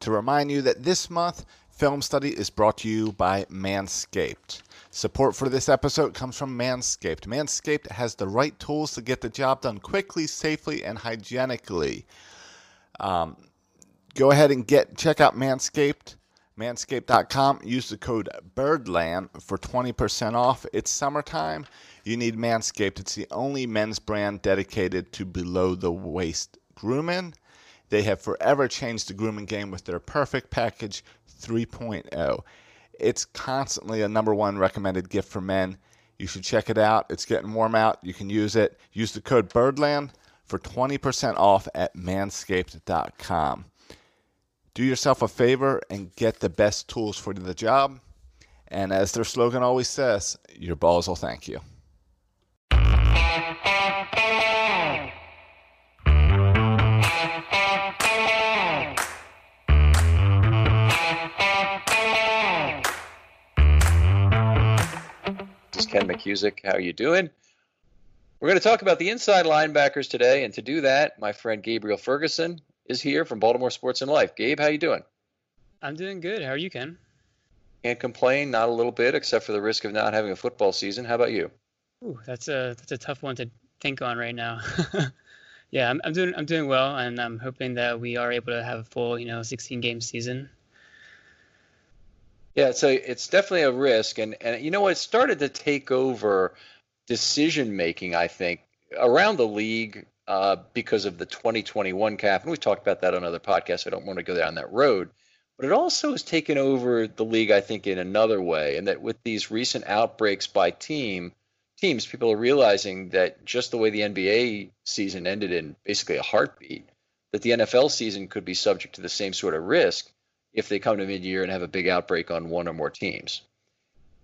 to remind you that this month, Film Study is brought to you by Manscaped. Support for this episode comes from Manscaped. Manscaped has the right tools to get the job done quickly, safely, and hygienically. Um, go ahead and get check out Manscaped, manscaped.com. Use the code BIRDLAND for 20% off. It's summertime. You need Manscaped. It's the only men's brand dedicated to below the waist grooming. They have forever changed the grooming game with their Perfect Package 3.0. It's constantly a number one recommended gift for men. You should check it out. It's getting warm out. You can use it. Use the code BIRDLAND for 20% off at manscaped.com. Do yourself a favor and get the best tools for the job. And as their slogan always says, your balls will thank you. Ken mm-hmm. McKusick. How are you doing? We're going to talk about the inside linebackers today, and to do that, my friend Gabriel Ferguson is here from Baltimore Sports and Life. Gabe, how you doing? I'm doing good. How are you, Ken? Can't complain, not a little bit, except for the risk of not having a football season. How about you? Ooh, that's a that's a tough one to think on right now. yeah, I'm, I'm doing I'm doing well, and I'm hoping that we are able to have a full, you know, 16 game season. Yeah, so it's definitely a risk, and and you know? It started to take over decision making. I think around the league uh, because of the 2021 cap, and we've talked about that on other podcasts. I don't want to go down that road, but it also has taken over the league, I think, in another way. And that with these recent outbreaks by team teams, people are realizing that just the way the NBA season ended in basically a heartbeat, that the NFL season could be subject to the same sort of risk if they come to mid-year and have a big outbreak on one or more teams.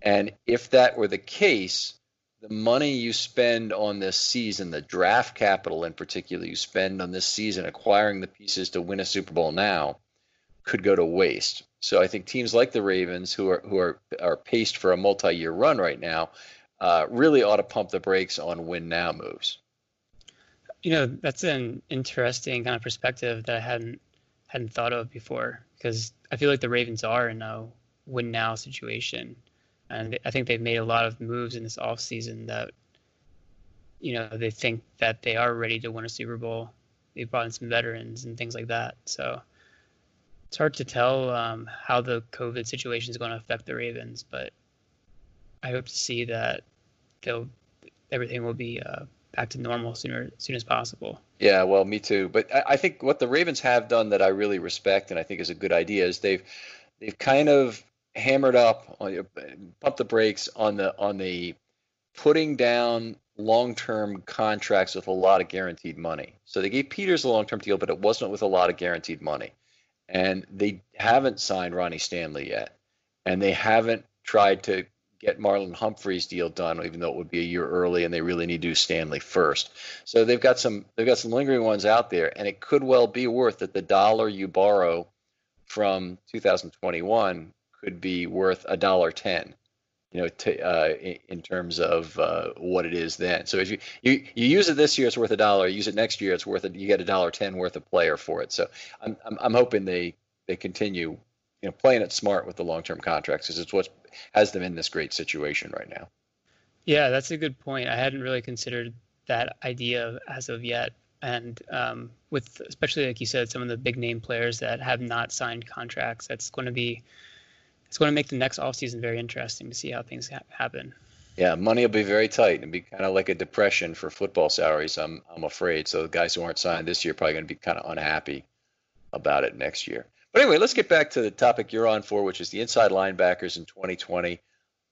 And if that were the case, the money you spend on this season, the draft capital in particular you spend on this season acquiring the pieces to win a Super Bowl now could go to waste. So I think teams like the Ravens who are who are are paced for a multi-year run right now uh, really ought to pump the brakes on win now moves. You know, that's an interesting kind of perspective that I hadn't hadn't thought of before because I feel like the Ravens are in a win now situation, and I think they've made a lot of moves in this off season that you know they think that they are ready to win a Super Bowl. They've brought in some veterans and things like that. So it's hard to tell um, how the COVID situation is going to affect the Ravens, but I hope to see that they'll everything will be uh, back to normal sooner soon as possible. Yeah, well, me too. But I, I think what the Ravens have done that I really respect and I think is a good idea is they've they've kind of hammered up, uh, pumped the brakes on the on the putting down long-term contracts with a lot of guaranteed money. So they gave Peters a long-term deal, but it wasn't with a lot of guaranteed money. And they haven't signed Ronnie Stanley yet. And they haven't tried to get Marlon Humphrey's deal done, even though it would be a year early, and they really need to do Stanley first. So they've got some they've got some lingering ones out there, and it could well be worth that the dollar you borrow from 2021 could be worth a dollar ten. You know, uh, in, in, terms of uh, what it is then. So if you, you you use it this year, it's worth a dollar. Use it next year, it's worth it. You get a dollar ten worth of player for it. So I'm I'm, I'm hoping they they continue you know playing it smart with the long term contracts because it's what has them in this great situation right now. Yeah, that's a good point. I hadn't really considered that idea as of yet. And um, with especially like you said, some of the big name players that have not signed contracts, that's going to be it's going to make the next offseason very interesting to see how things ha- happen. Yeah, money will be very tight and be kind of like a depression for football salaries. I'm I'm afraid. So the guys who aren't signed this year are probably going to be kind of unhappy about it next year. But anyway, let's get back to the topic you're on for, which is the inside linebackers in 2020.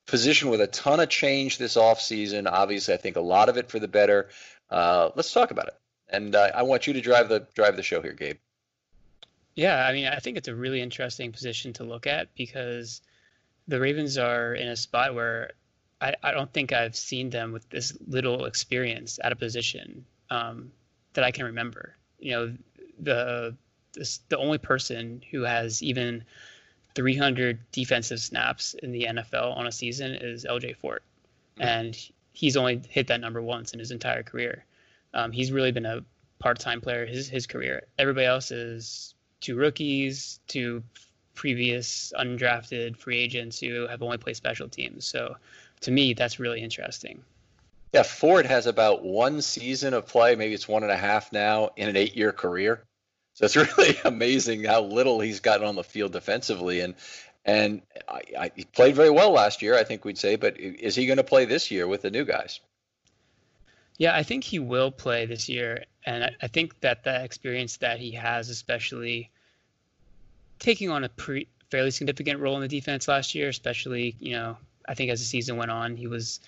Position with a ton of change this offseason. Obviously, I think a lot of it for the better. Uh, let's talk about it. And uh, I want you to drive the drive the show here, Gabe. Yeah, I mean, I think it's a really interesting position to look at because the Ravens are in a spot where I, I don't think I've seen them with this little experience at a position um, that I can remember. You know, the this, the only person who has even 300 defensive snaps in the NFL on a season is LJ Fort, mm-hmm. and he's only hit that number once in his entire career. Um, he's really been a part-time player his his career. Everybody else is two rookies, two previous undrafted free agents who have only played special teams. So, to me, that's really interesting. Yeah, Fort has about one season of play, maybe it's one and a half now in an eight-year career. So it's really amazing how little he's gotten on the field defensively, and and I, I, he played very well last year, I think we'd say. But is he going to play this year with the new guys? Yeah, I think he will play this year, and I, I think that the experience that he has, especially taking on a pre, fairly significant role in the defense last year, especially you know, I think as the season went on, he was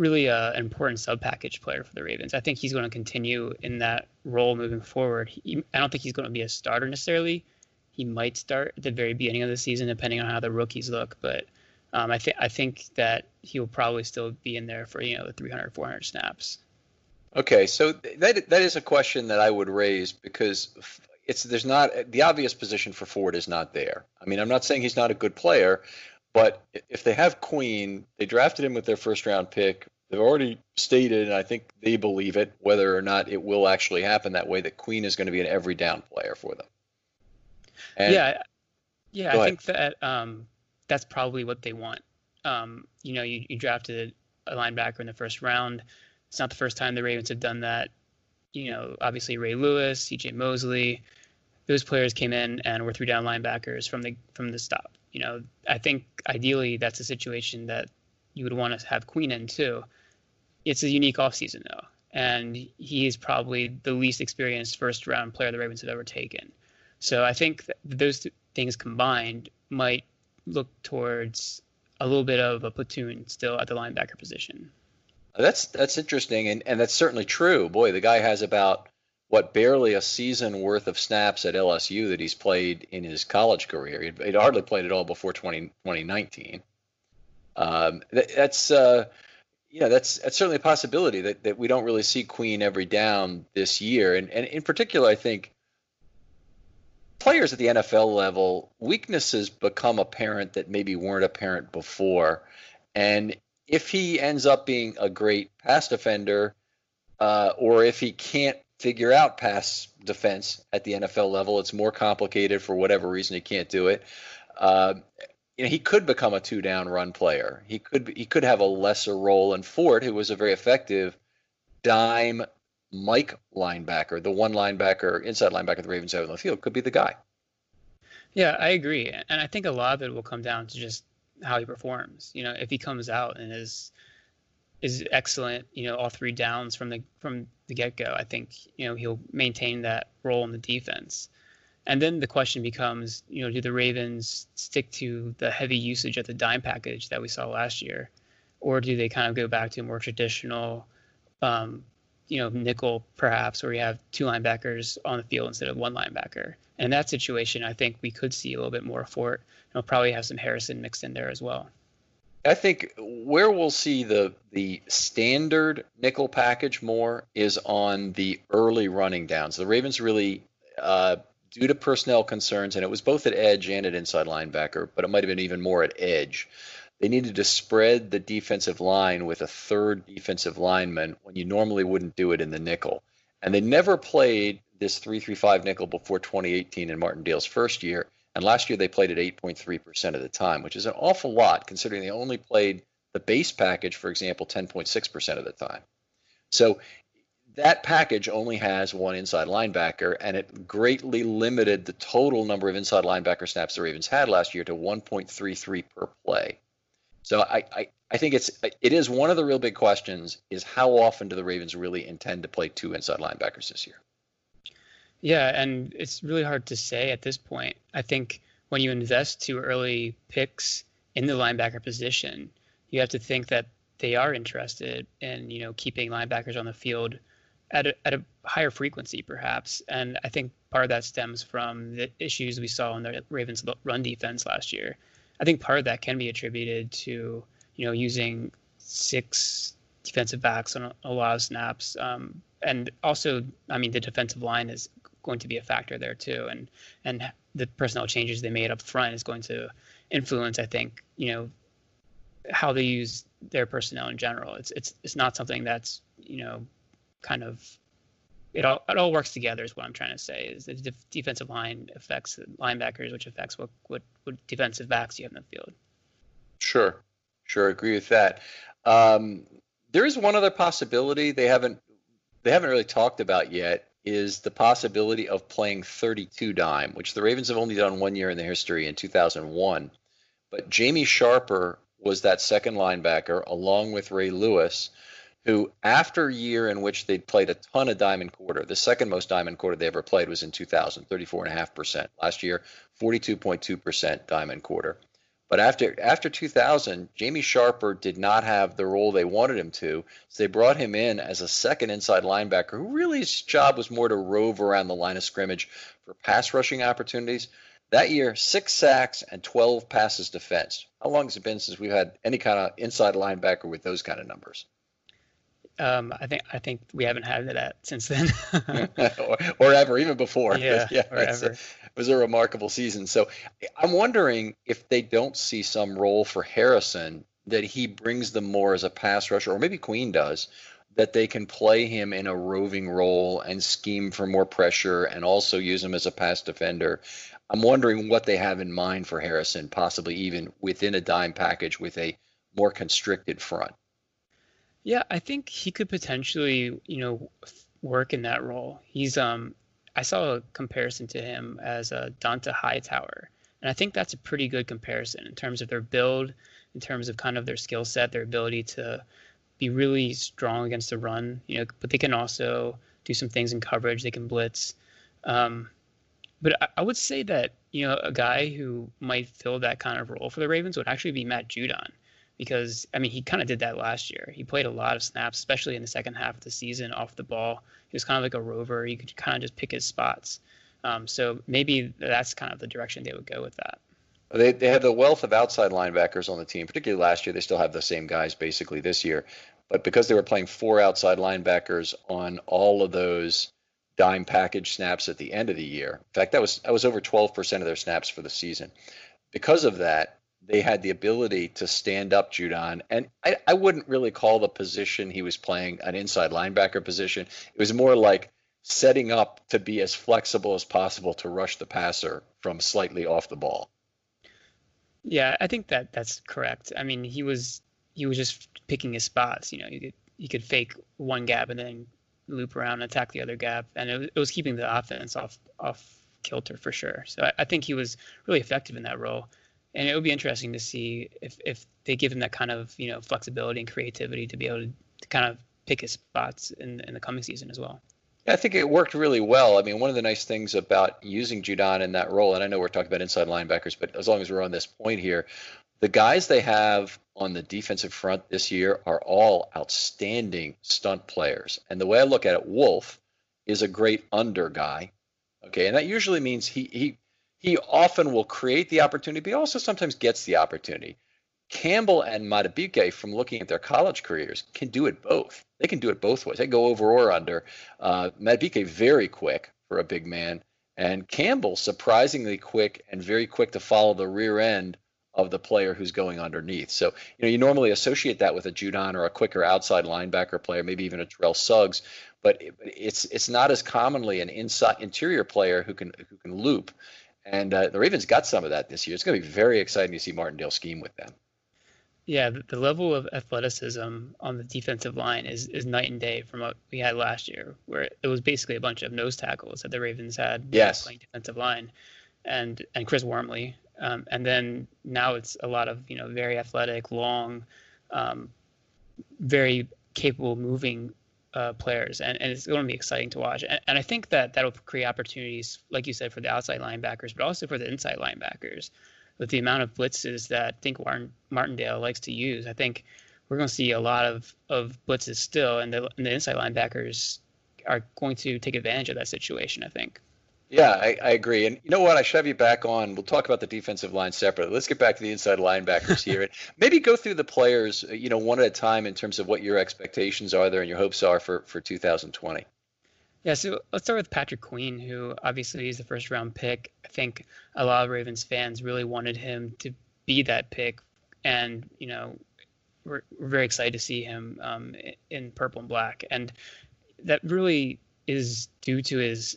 really a, an important sub package player for the Ravens. I think he's going to continue in that role moving forward. He, I don't think he's going to be a starter necessarily. He might start at the very beginning of the season, depending on how the rookies look. But um, I think I think that he'll probably still be in there for you know the 300, 400 snaps. Okay, so that that is a question that I would raise because it's there's not the obvious position for Fort is not there. I mean, I'm not saying he's not a good player, but if they have Queen, they drafted him with their first round pick. They've already stated, and I think they believe it, whether or not it will actually happen that way, that Queen is going to be an every down player for them. And, yeah, yeah, I think that um, that's probably what they want. Um, you know, you, you drafted a linebacker in the first round. It's not the first time the Ravens have done that. You know, obviously Ray Lewis, C.J. Mosley, those players came in and were three down linebackers from the from the stop you know, I think ideally that's a situation that you would want to have Queen in too. It's a unique offseason though, and he is probably the least experienced first round player the Ravens have ever taken. So I think those things combined, might look towards a little bit of a platoon still at the linebacker position. That's that's interesting, and, and that's certainly true. Boy, the guy has about what barely a season worth of snaps at LSU that he's played in his college career. He'd, he'd hardly played at all before 20, 2019. Um, that, that's uh, yeah, that's that's certainly a possibility that, that we don't really see Queen every down this year, and and in particular, I think players at the NFL level, weaknesses become apparent that maybe weren't apparent before. And if he ends up being a great pass defender, uh, or if he can't figure out pass defense at the NFL level, it's more complicated for whatever reason he can't do it. Uh, you know, he could become a two down run player. He could he could have a lesser role. And Fort, who was a very effective dime Mike linebacker, the one linebacker, inside linebacker the Ravens have in the field, could be the guy. Yeah, I agree, and I think a lot of it will come down to just how he performs. You know, if he comes out and is is excellent, you know, all three downs from the from the get go, I think you know he'll maintain that role in the defense. And then the question becomes, you know, do the Ravens stick to the heavy usage of the dime package that we saw last year, or do they kind of go back to a more traditional um, you know, nickel perhaps, where you have two linebackers on the field instead of one linebacker. And in that situation, I think we could see a little bit more Fort. And we'll probably have some Harrison mixed in there as well. I think where we'll see the the standard nickel package more is on the early running downs. The Ravens really, uh, due to personnel concerns, and it was both at edge and at inside linebacker, but it might have been even more at edge. They needed to spread the defensive line with a third defensive lineman when you normally wouldn't do it in the nickel. And they never played this 335 nickel before 2018 in Martindale's first year. And last year they played at 8.3% of the time, which is an awful lot considering they only played the base package, for example, 10.6% of the time. So that package only has one inside linebacker, and it greatly limited the total number of inside linebacker snaps the Ravens had last year to 1.33 per play. So I, I, I think it's it is one of the real big questions is how often do the Ravens really intend to play two inside linebackers this year? Yeah, and it's really hard to say at this point. I think when you invest two early picks in the linebacker position, you have to think that they are interested in you know keeping linebackers on the field at a, at a higher frequency perhaps. And i think part of that stems from the issues we saw in the ravens run defense last year. I think part of that can be attributed to you know using six defensive backs on a, lot of snaps, um, and also I mean the defensive line is going to be a factor there too, and and the personnel changes they made up front is going to influence I think you know how they use their personnel in general. It's it's it's not something that's you know kind of it all it all works together is what I'm trying to say is the def- defensive line affects the linebackers which affects what, what what defensive backs you have in the field. Sure. Sure agree with that. Um, there is one other possibility they haven't they haven't really talked about yet is the possibility of playing 32 dime which the Ravens have only done one year in their history in 2001 but Jamie Sharper was that second linebacker along with Ray Lewis who, after a year in which they'd played a ton of diamond quarter, the second most diamond quarter they ever played was in 2000, 34.5%. Last year, 42.2% diamond quarter. But after after 2000, Jamie Sharper did not have the role they wanted him to, so they brought him in as a second inside linebacker, who really his job was more to rove around the line of scrimmage for pass rushing opportunities. That year, six sacks and 12 passes defense. How long has it been since we've had any kind of inside linebacker with those kind of numbers? Um, I think I think we haven't had that since then, or, or, ever, even before. Yeah, yeah or ever. Was a remarkable season. So I'm wondering if they don't see some role for Harrison that he brings them more as a pass rusher, or maybe Queen does, that they can play him in a roving role and scheme for more pressure, and also use him as a pass defender. I'm wondering what they have in mind for Harrison, possibly even within a dime package with a more constricted front. Yeah, I think he could potentially, you know, work in that role. He's um I saw a comparison to him as a Dont'a Hightower. And I think that's a pretty good comparison in terms of their build, in terms of kind of their skill set, their ability to be really strong against the run, you know, but they can also do some things in coverage. They can blitz. Um, but I, I, would say that you know a guy who might fill that kind of role for the Ravens would actually be Matt Judon, because I mean he kind of did that last year. He played a lot of snaps, especially in the second half of the season off the ball. He was kind of like a rover. You could kind of just pick his spots. Um, so maybe that's kind of the direction they would go with that. They, they have the wealth of outside linebackers on the team, particularly last year. They still have the same guys basically this year. But because they were playing four outside linebackers on all of those dime package snaps at the end of the year, in fact, that was that was over 12% of their snaps for the season. Because of that, they had the ability to stand up Judon. And I, I wouldn't really call the position he was playing an inside linebacker position. It was more like setting up to be as flexible as possible to rush the passer from slightly off the ball. Yeah, I think that that's correct. I mean, he was he was just picking his spots. You know, you could you could fake one gap and then loop around and attack the other gap, and it was, it was keeping the offense off off kilter for sure. So I, I think he was really effective in that role, and it would be interesting to see if if they give him that kind of you know flexibility and creativity to be able to, to kind of pick his spots in in the coming season as well. I think it worked really well. I mean, one of the nice things about using Judon in that role, and I know we're talking about inside linebackers, but as long as we're on this point here, the guys they have on the defensive front this year are all outstanding stunt players. And the way I look at it, Wolfe is a great under guy. Okay, and that usually means he he he often will create the opportunity, but he also sometimes gets the opportunity. Campbell and Madubuike, from looking at their college careers, can do it both. They can do it both ways. They go over or under. Uh, Madubuike very quick for a big man, and Campbell surprisingly quick and very quick to follow the rear end of the player who's going underneath. So you know you normally associate that with a Judon or a quicker outside linebacker player, maybe even a Terrell Suggs, but it's it's not as commonly an inside interior player who can who can loop. And uh, the Ravens got some of that this year. It's going to be very exciting to see Martindale scheme with them. Yeah, the, the level of athleticism on the defensive line is, is night and day from what we had last year, where it was basically a bunch of nose tackles that the Ravens had yes. playing defensive line, and and Chris Wormley, um, and then now it's a lot of you know very athletic, long, um, very capable moving uh, players, and, and it's going to be exciting to watch. And, and I think that that'll create opportunities, like you said, for the outside linebackers, but also for the inside linebackers with the amount of blitzes that I think Martin, Martindale likes to use, I think we're going to see a lot of, of blitzes still, and the, and the inside linebackers are going to take advantage of that situation, I think. Yeah, I, I, agree. And you know what? I should have you back on. We'll talk about the defensive line separately. Let's get back to the inside linebackers here and maybe go through the players, you know, one at a time in terms of what your expectations are there and your hopes are for, for 2020. Yeah, so let's start with Patrick Queen, who obviously is the first round pick. I think a lot of Ravens fans really wanted him to be that pick, and you know, we're, we're very excited to see him um, in purple and black, and that really is due to his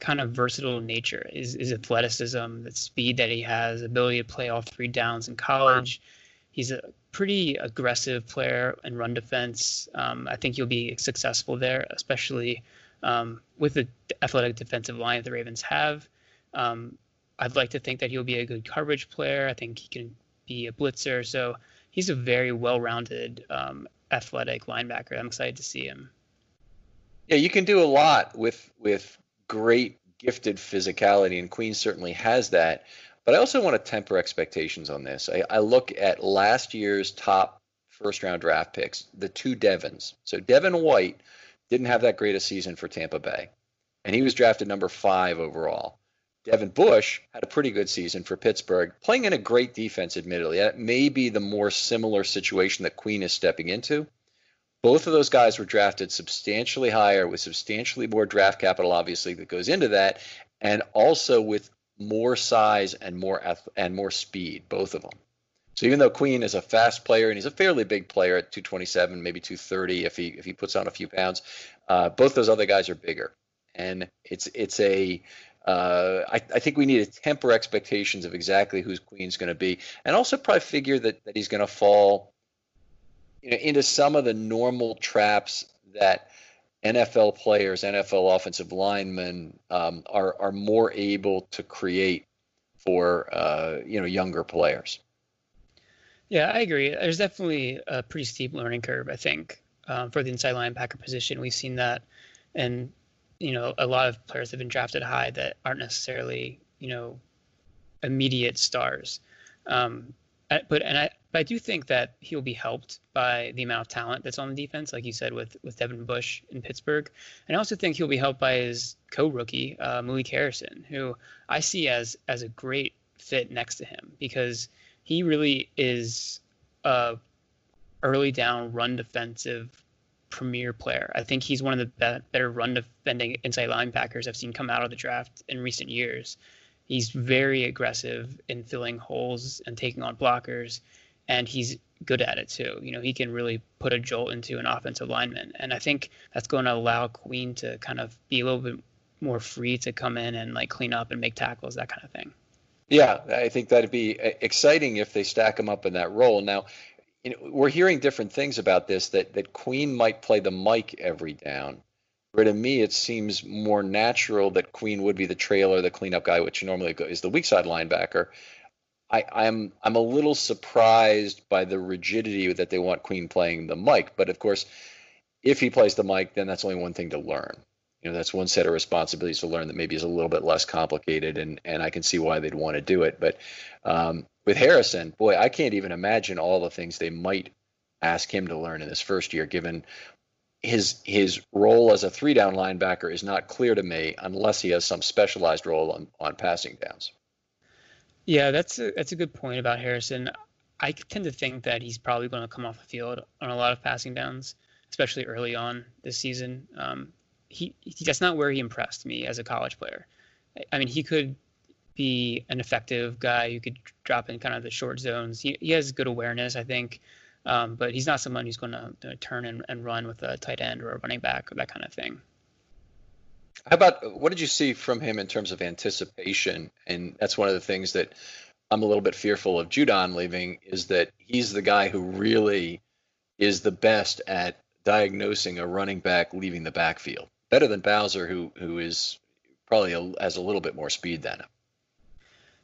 kind of versatile nature, his, his athleticism, the speed that he has, ability to play all three downs in college. He's a pretty aggressive player in run defense. Um, I think he'll be successful there, especially um, with the athletic defensive line that the Ravens have. Um, I'd like to think that he'll be a good coverage player. I think he can be a blitzer. So he's a very well-rounded um, athletic linebacker. I'm excited to see him. Yeah, you can do a lot with with great gifted physicality, and Queen certainly has that. But I also want to temper expectations on this. I, I look at last year's top first round draft picks, the two Devons. So Devin White didn't have that great a season for Tampa Bay, and he was drafted number five overall. Devin Bush had a pretty good season for Pittsburgh, playing in a great defense, admittedly. That may be the more similar situation that Queen is stepping into. Both of those guys were drafted substantially higher with substantially more draft capital, obviously, that goes into that, and also with more size and more and more speed, both of them. So even though Queen is a fast player and he's a fairly big player at 227, maybe 230 if he if he puts on a few pounds, uh, both those other guys are bigger, and it's it's a uh, I, I, think we need to temper expectations of exactly who Queen's going to be, and also probably figure that, that he's going to fall you know, into some of the normal traps that NFL players, NFL offensive linemen um, are are more able to create for uh, you know younger players. Yeah, I agree. There's definitely a pretty steep learning curve, I think, um, for the inside linebacker position. We've seen that and you know, a lot of players have been drafted high that aren't necessarily, you know, immediate stars. Um, but and I but I do think that he'll be helped by the amount of talent that's on the defense, like you said with with Devin Bush in Pittsburgh, and I also think he'll be helped by his co-rookie uh, Malik Harrison, who I see as as a great fit next to him because he really is a early down run defensive premier player. I think he's one of the better run defending inside linebackers I've seen come out of the draft in recent years. He's very aggressive in filling holes and taking on blockers, and he's good at it too. You know, he can really put a jolt into an offensive lineman, and I think that's going to allow Queen to kind of be a little bit more free to come in and like clean up and make tackles, that kind of thing. Yeah, I think that'd be exciting if they stack him up in that role. Now, you know, we're hearing different things about this that that Queen might play the mic every down. But to me, it seems more natural that Queen would be the trailer, the cleanup guy, which normally is the weak side linebacker. I, I'm I'm a little surprised by the rigidity that they want Queen playing the mic. But of course, if he plays the mic, then that's only one thing to learn. You know, that's one set of responsibilities to learn that maybe is a little bit less complicated, and and I can see why they'd want to do it. But um, with Harrison, boy, I can't even imagine all the things they might ask him to learn in this first year, given his his role as a three down linebacker is not clear to me unless he has some specialized role on, on passing downs. Yeah, that's a, that's a good point about Harrison. I tend to think that he's probably going to come off the field on a lot of passing downs, especially early on this season. Um, he, he that's not where he impressed me as a college player. I mean, he could be an effective guy who could drop in kind of the short zones. He, he has good awareness, I think. Um, but he's not someone who's going to turn and, and run with a tight end or a running back or that kind of thing. How about what did you see from him in terms of anticipation? And that's one of the things that I'm a little bit fearful of Judon leaving is that he's the guy who really is the best at diagnosing a running back leaving the backfield. Better than Bowser, who who is probably a, has a little bit more speed than him.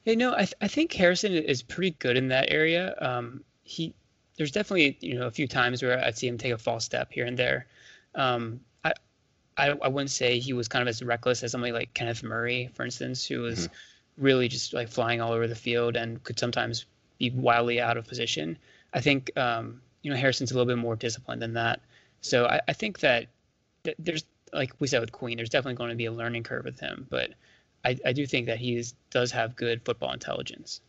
Yeah, no, I, th- I think Harrison is pretty good in that area. Um, he there's definitely you know a few times where I'd see him take a false step here and there. Um, I, I, I wouldn't say he was kind of as reckless as somebody like Kenneth Murray, for instance, who was mm-hmm. really just like flying all over the field and could sometimes be wildly out of position. I think um, you know Harrison's a little bit more disciplined than that. So I, I think that th- there's like we said with Queen, there's definitely going to be a learning curve with him, but I, I do think that he does have good football intelligence.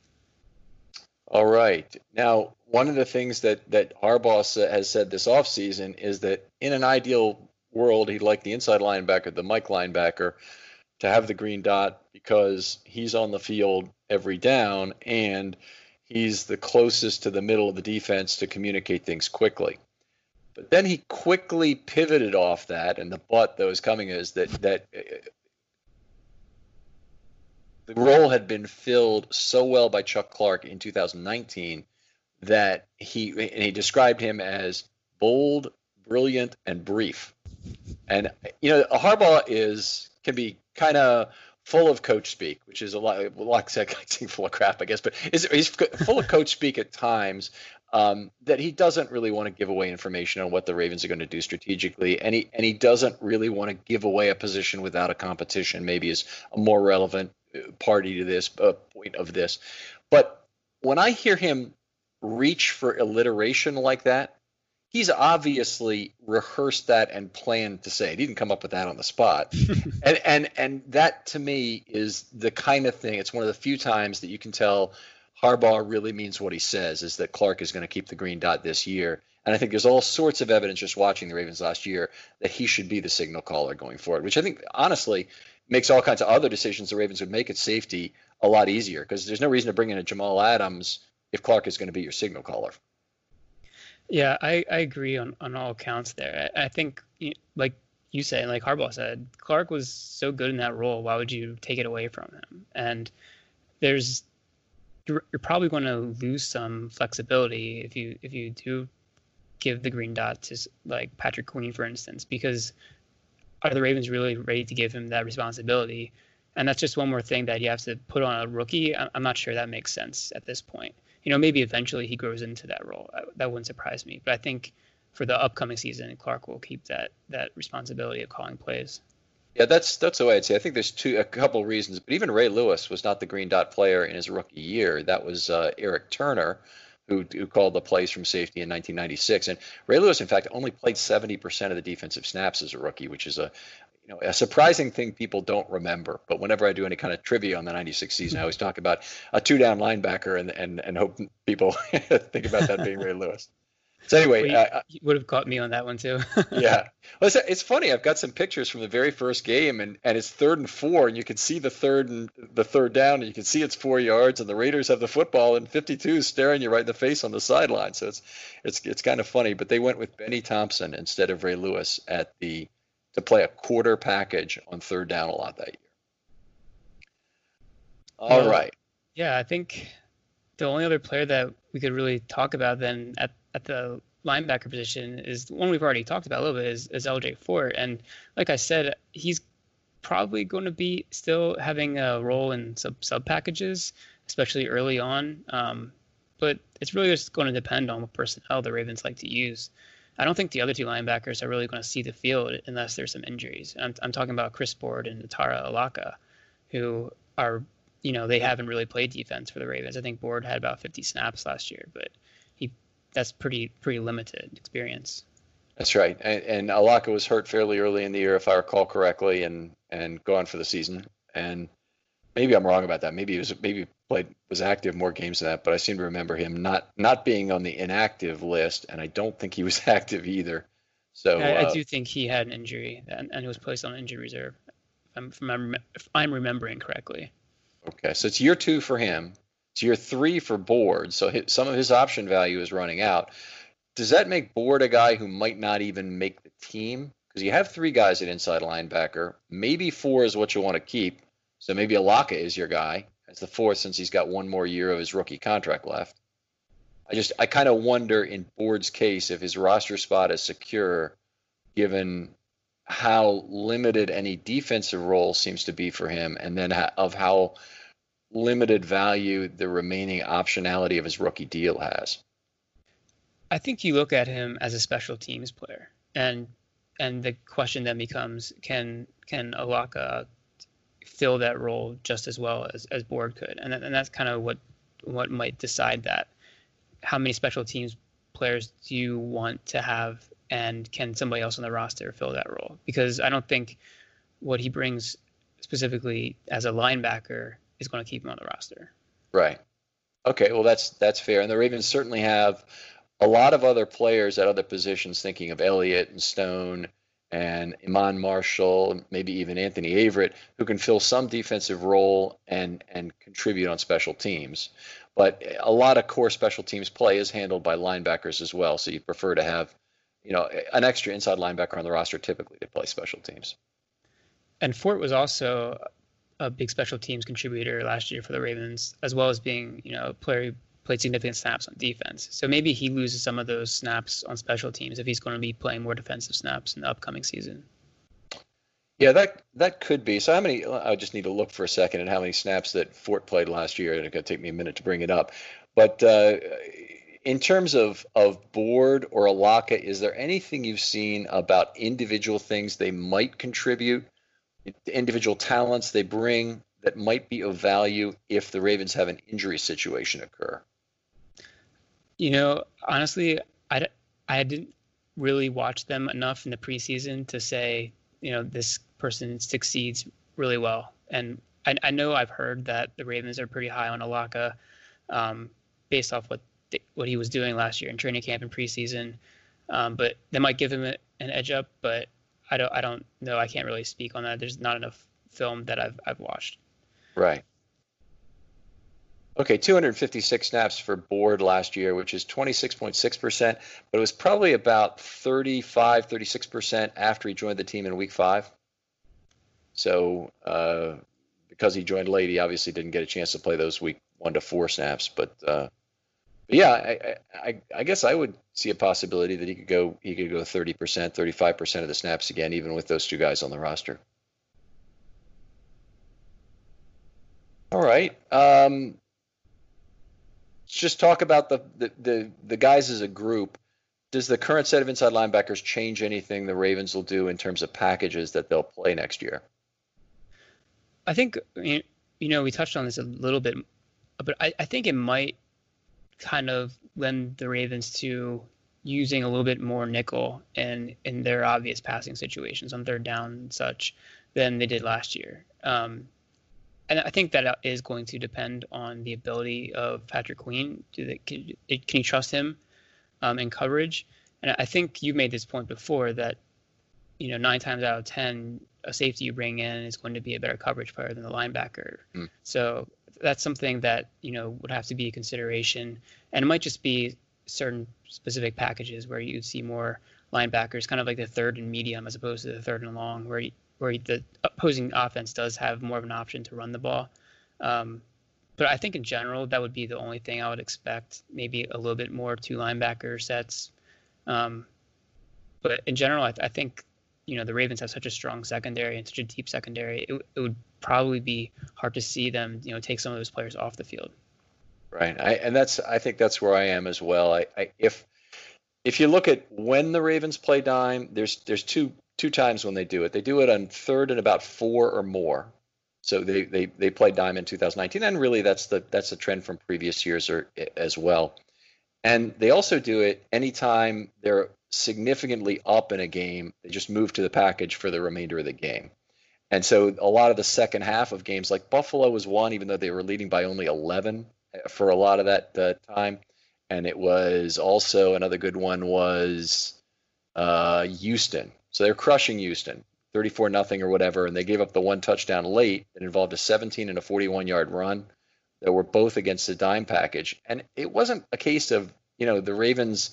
All right. Now, one of the things that that Harbaugh has said this offseason is that in an ideal world, he'd like the inside linebacker, the Mike linebacker, to have the green dot because he's on the field every down and he's the closest to the middle of the defense to communicate things quickly. But then he quickly pivoted off that, and the but that was coming is that that uh, the role had been filled so well by Chuck Clark in 2019 that he and he described him as bold, brilliant, and brief. And you know, Harbaugh is can be kind of full of coach speak, which is a lot, like I full of crap, I guess, but is, he's full of coach speak at times. Um, that he doesn't really want to give away information on what the Ravens are going to do strategically, and he and he doesn't really want to give away a position without a competition. Maybe is a more relevant party to this uh, point of this. But when I hear him reach for alliteration like that, he's obviously rehearsed that and planned to say it. He didn't come up with that on the spot. and and and that to me is the kind of thing. It's one of the few times that you can tell Harbaugh really means what he says. Is that Clark is going to keep the green dot this year. And I think there's all sorts of evidence just watching the Ravens last year that he should be the signal caller going forward, which I think honestly makes all kinds of other decisions the Ravens would make at safety a lot easier because there's no reason to bring in a Jamal Adams if Clark is going to be your signal caller. Yeah, I, I agree on, on all accounts there. I, I think, like you said, like Harbaugh said, Clark was so good in that role. Why would you take it away from him? And there's you're, you're probably going to lose some flexibility if you if you do give the green dot to like Patrick Queen, for instance, because are the Ravens really ready to give him that responsibility? And that's just one more thing that you have to put on a rookie. I'm not sure that makes sense at this point. You know, maybe eventually he grows into that role. That wouldn't surprise me. But I think for the upcoming season, Clark will keep that that responsibility of calling plays. Yeah, that's that's the way I'd say. I think there's two a couple reasons, but even Ray Lewis was not the green dot player in his rookie year. That was uh, Eric Turner, who who called the plays from safety in 1996. And Ray Lewis, in fact, only played 70% of the defensive snaps as a rookie, which is a you know a surprising thing people don't remember. But whenever I do any kind of trivia on the 96 season, I always talk about a two down linebacker and and and hope people think about that being Ray Lewis. So anyway, well, uh, you, would have caught me on that one too. yeah, well, it's, it's, funny. I've got some pictures from the very first game, and, and it's third and four, and you can see the third and the third down, and you can see it's four yards, and the Raiders have the football, and 52 is staring you right in the face on the sideline. So it's it's it's kind of funny. But they went with Benny Thompson instead of Ray Lewis at the to play a quarter package on third down a lot that year. All well, right. Yeah, I think the only other player that we could really talk about then at at the linebacker position is one we've already talked about a little bit is, is LJ Fort. And like I said, he's probably going to be still having a role in sub sub packages, especially early on. Um, but it's really just going to depend on what personnel the Ravens like to use. I don't think the other two linebackers are really going to see the field unless there's some injuries. I'm, I'm talking about Chris Board and Otaro Alaka, who are, you know, they haven't really played defense for the Ravens. I think Board had about 50 snaps last year, but he that's pretty pretty limited experience. That's right. And, and Alaka was hurt fairly early in the year, if I recall correctly, and and gone for the season. And maybe I'm wrong about that. Maybe he was maybe played was active more games than that, but I seem to remember him not not being on the inactive list, and I don't think he was active either. So I, uh, I do think he had an injury and, and he was placed on injury reserve. If I'm, if I'm, if I'm remembering correctly. Okay, so it's year two for him. It's year three for Board, so his, some of his option value is running out. Does that make Board a guy who might not even make the team? Because you have three guys at inside linebacker. Maybe four is what you want to keep. So maybe Alaka is your guy as the fourth since he's got one more year of his rookie contract left. I just I kind of wonder in Board's case if his roster spot is secure, given how limited any defensive role seems to be for him, and then of how limited value the remaining optionality of his rookie deal has. I think you look at him as a special teams player, and and the question then becomes can can Alaka fill that role just as well as as Board could, and and that's kind of what what might decide that. How many special teams players do you want to have, and can somebody else on the roster fill that role? Because I don't think what he brings specifically as a linebacker is going to keep him on the roster. Right. Okay. Well, that's that's fair. And the Ravens certainly have a lot of other players at other positions. Thinking of Elliott and Stone and Iman Marshall, maybe even Anthony Averett, who can fill some defensive role and and contribute on special teams. But a lot of core special teams play is handled by linebackers as well. So you prefer to have, you know, an extra inside linebacker on the roster typically to play special teams. And Fort was also a big special teams contributor last year for the Ravens, as well as being, you know, a player played significant snaps on defense. So maybe he loses some of those snaps on special teams if he's going to be playing more defensive snaps in the upcoming season. Yeah, that that could be. So how many? I just need to look for a second at how many snaps that Fort played last year. and It's going to take me a minute to bring it up. But uh, in terms of of board or Alaka, is there anything you've seen about individual things they might contribute individual talents they bring that might be of value if the Ravens have an injury situation occur? You know, honestly, I, I didn't really watch them enough in the preseason to say, you know, this person succeeds really well. And I, I know I've heard that the Ravens are pretty high on Alaka um, based off what they, what he was doing last year in training camp and preseason. Um, but they might give him a, an edge up, but I don't I don't know. I can't really speak on that. There's not enough film that I've I've watched. Right. Okay, 256 snaps for Board last year, which is 26.6%, but it was probably about 35, 36% after he joined the team in week five. So, uh, because he joined late, he obviously didn't get a chance to play those week one to four snaps. But uh, but yeah, I, I, I guess I would see a possibility that he could go he could go 30%, 35% of the snaps again, even with those two guys on the roster. All right. Um, just talk about the, the, the, the guys as a group. does the current set of inside linebackers change anything the Ravens will do in terms of packages that they'll play next year? I think you know we touched on this a little bit, but I, I think it might kind of lend the Ravens to using a little bit more nickel in in their obvious passing situations on third down and such than they did last year. Um, and I think that is going to depend on the ability of Patrick Queen. Do they, can, can you trust him um, in coverage? And I think you made this point before that you know nine times out of ten a safety you bring in is going to be a better coverage player than the linebacker. Mm. So that's something that you know would have to be a consideration, and it might just be certain specific packages where you see more linebackers, kind of like the third and medium as opposed to the third and long, where you, where the opposing offense does have more of an option to run the ball. Um, but I think in general that would be the only thing I would expect. Maybe a little bit more two linebacker sets. Um, but in general, I, I, think you know the Ravens have such a strong secondary and such a deep secondary. It, it would probably be hard to see them you know take some of those players off the field. Right, I, and that's I think that's where I am as well. I, I if if you look at when the Ravens play dime, there's there's two two times when they do it. They do it on third and about four or more. So they they they played dime in 2019, and really that's the that's the trend from previous years or, as well. And they also do it anytime they're significantly up in a game. They just move to the package for the remainder of the game. And so a lot of the second half of games, like Buffalo was one, even though they were leading by only 11 for a lot of that uh, time. And it was also another good one was uh, Houston. So they're crushing Houston, 34 nothing or whatever, and they gave up the one touchdown late. that involved a 17 and a 41 yard run that were both against the dime package. And it wasn't a case of you know the Ravens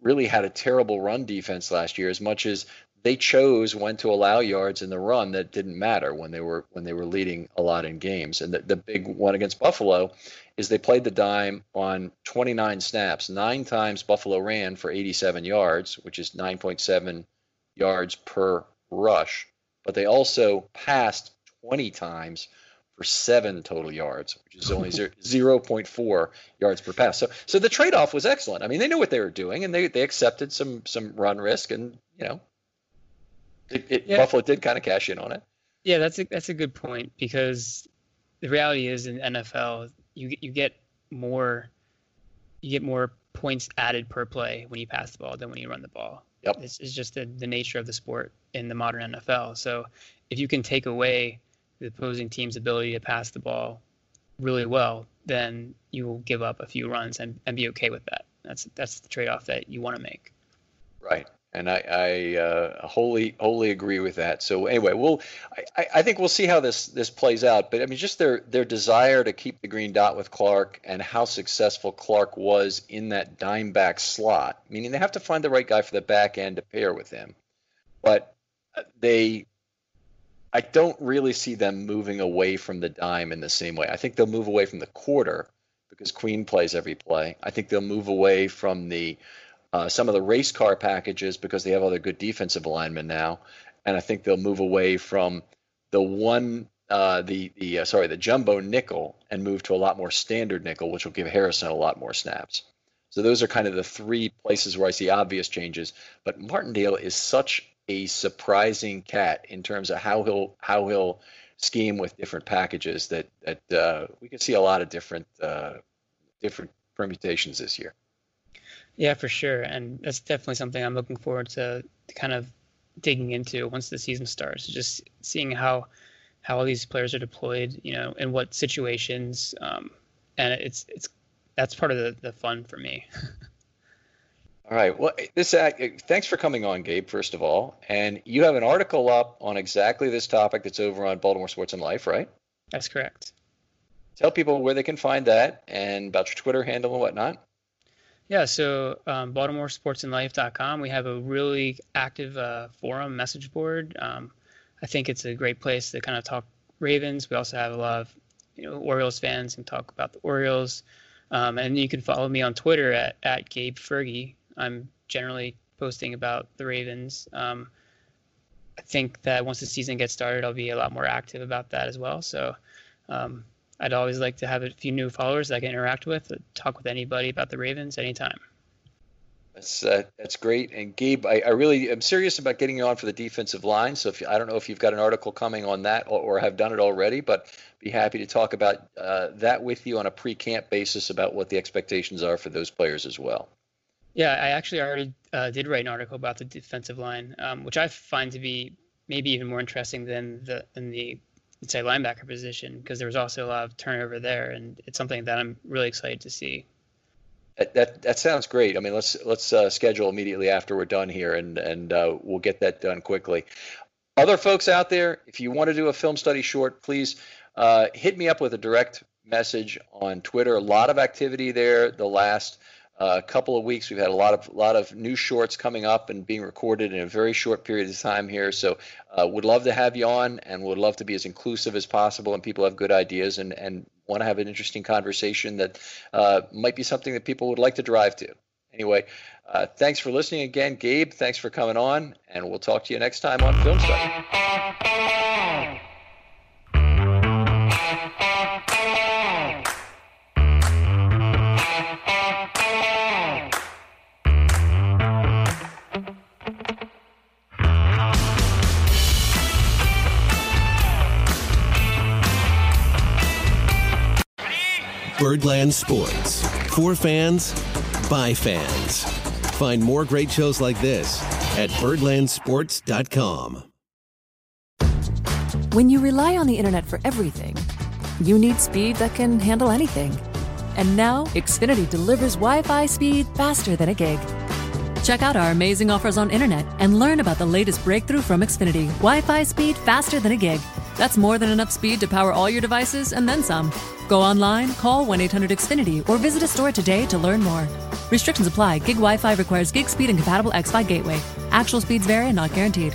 really had a terrible run defense last year as much as they chose when to allow yards in the run that didn't matter when they were when they were leading a lot in games. And the, the big one against Buffalo is they played the dime on 29 snaps. Nine times Buffalo ran for 87 yards, which is 9.7 yards per rush. But they also passed 20 times for seven total yards, which is only 0.4 yards per pass. So, so the trade-off was excellent. I mean, they knew what they were doing, and they, they accepted some some run risk, and you know, it, it, yeah. Buffalo did kind of cash in on it. Yeah, that's a that's a good point because the reality is in NFL, you you get more you get more points added per play when you pass the ball than when you run the ball. Yep. It's, it's just the, the nature of the sport in the modern NFL. So if you can take away the opposing team's ability to pass the ball really well, then you will give up a few runs and, and be okay with that. That's that's the trade off that you want to make. Right and I, I uh, wholly wholly agree with that. So anyway, we'll I, I think we'll see how this this plays out. But I mean, just their their desire to keep the green dot with Clark and how successful Clark was in that dime back slot, meaning they have to find the right guy for the back end to pair with him. But they, I don't really see them moving away from the dime in the same way. I think they'll move away from the quarter because Queen plays every play. I think they'll move away from the uh, some of the race car packages because they have other good defensive linemen now, and I think they'll move away from the one uh, the the uh, sorry the jumbo nickel and move to a lot more standard nickel, which will give Harrison a lot more snaps. So those are kind of the three places where I see obvious changes. But Martindale is such a surprising cat in terms of how he'll how he'll scheme with different packages that that uh, we can see a lot of different uh, different permutations this year. Yeah, for sure, and that's definitely something I'm looking forward to, to kind of digging into once the season starts. Just seeing how how all these players are deployed, you know, in what situations, um, and it's it's that's part of the, the fun for me. all right. Well, this uh, thanks for coming on, Gabe. First of all, and you have an article up on exactly this topic that's over on Baltimore Sports and Life, right? That's correct. Tell people where they can find that and about your Twitter handle and whatnot. Yeah, so um, BaltimoreSportsAndLife.com. We have a really active uh, forum message board. Um, I think it's a great place to kind of talk Ravens. We also have a lot of you know Orioles fans and talk about the Orioles. Um, and you can follow me on Twitter at, at Gabe Fergie. I'm generally posting about the Ravens. Um, I think that once the season gets started, I'll be a lot more active about that as well. So um, I'd always like to have a few new followers that I can interact with, talk with anybody about the Ravens anytime. That's uh, that's great. And Gabe, I, I, really am serious about getting you on for the defensive line. So if I don't know if you've got an article coming on that or, or have done it already, but be happy to talk about uh, that with you on a pre-camp basis about what the expectations are for those players as well. Yeah, I actually already uh, did write an article about the defensive line, um, which I find to be maybe even more interesting than the than the say linebacker position because there was also a lot of turnover there, and it's something that I'm really excited to see. That, that, that sounds great. I mean, let's let's uh, schedule immediately after we're done here, and and uh, we'll get that done quickly. Other folks out there, if you want to do a film study short, please uh, hit me up with a direct message on Twitter. A lot of activity there the last uh, couple of weeks. We've had a lot of lot of new shorts coming up and being recorded in a very short period of time here. So, uh, would love to have you on, and would love to be as inclusive as possible. And people have good ideas and and want to have an interesting conversation that uh, might be something that people would like to drive to. Anyway, uh, thanks for listening again, Gabe. Thanks for coming on, and we'll talk to you next time on Film Study. Birdland Sports. For fans, by fans. Find more great shows like this at birdlandsports.com. When you rely on the internet for everything, you need speed that can handle anything. And now, Xfinity delivers Wi Fi speed faster than a gig. Check out our amazing offers on internet and learn about the latest breakthrough from Xfinity Wi Fi speed faster than a gig. That's more than enough speed to power all your devices and then some. Go online, call 1 800 Xfinity, or visit a store today to learn more. Restrictions apply. Gig Wi Fi requires gig speed and compatible X gateway. Actual speeds vary and not guaranteed.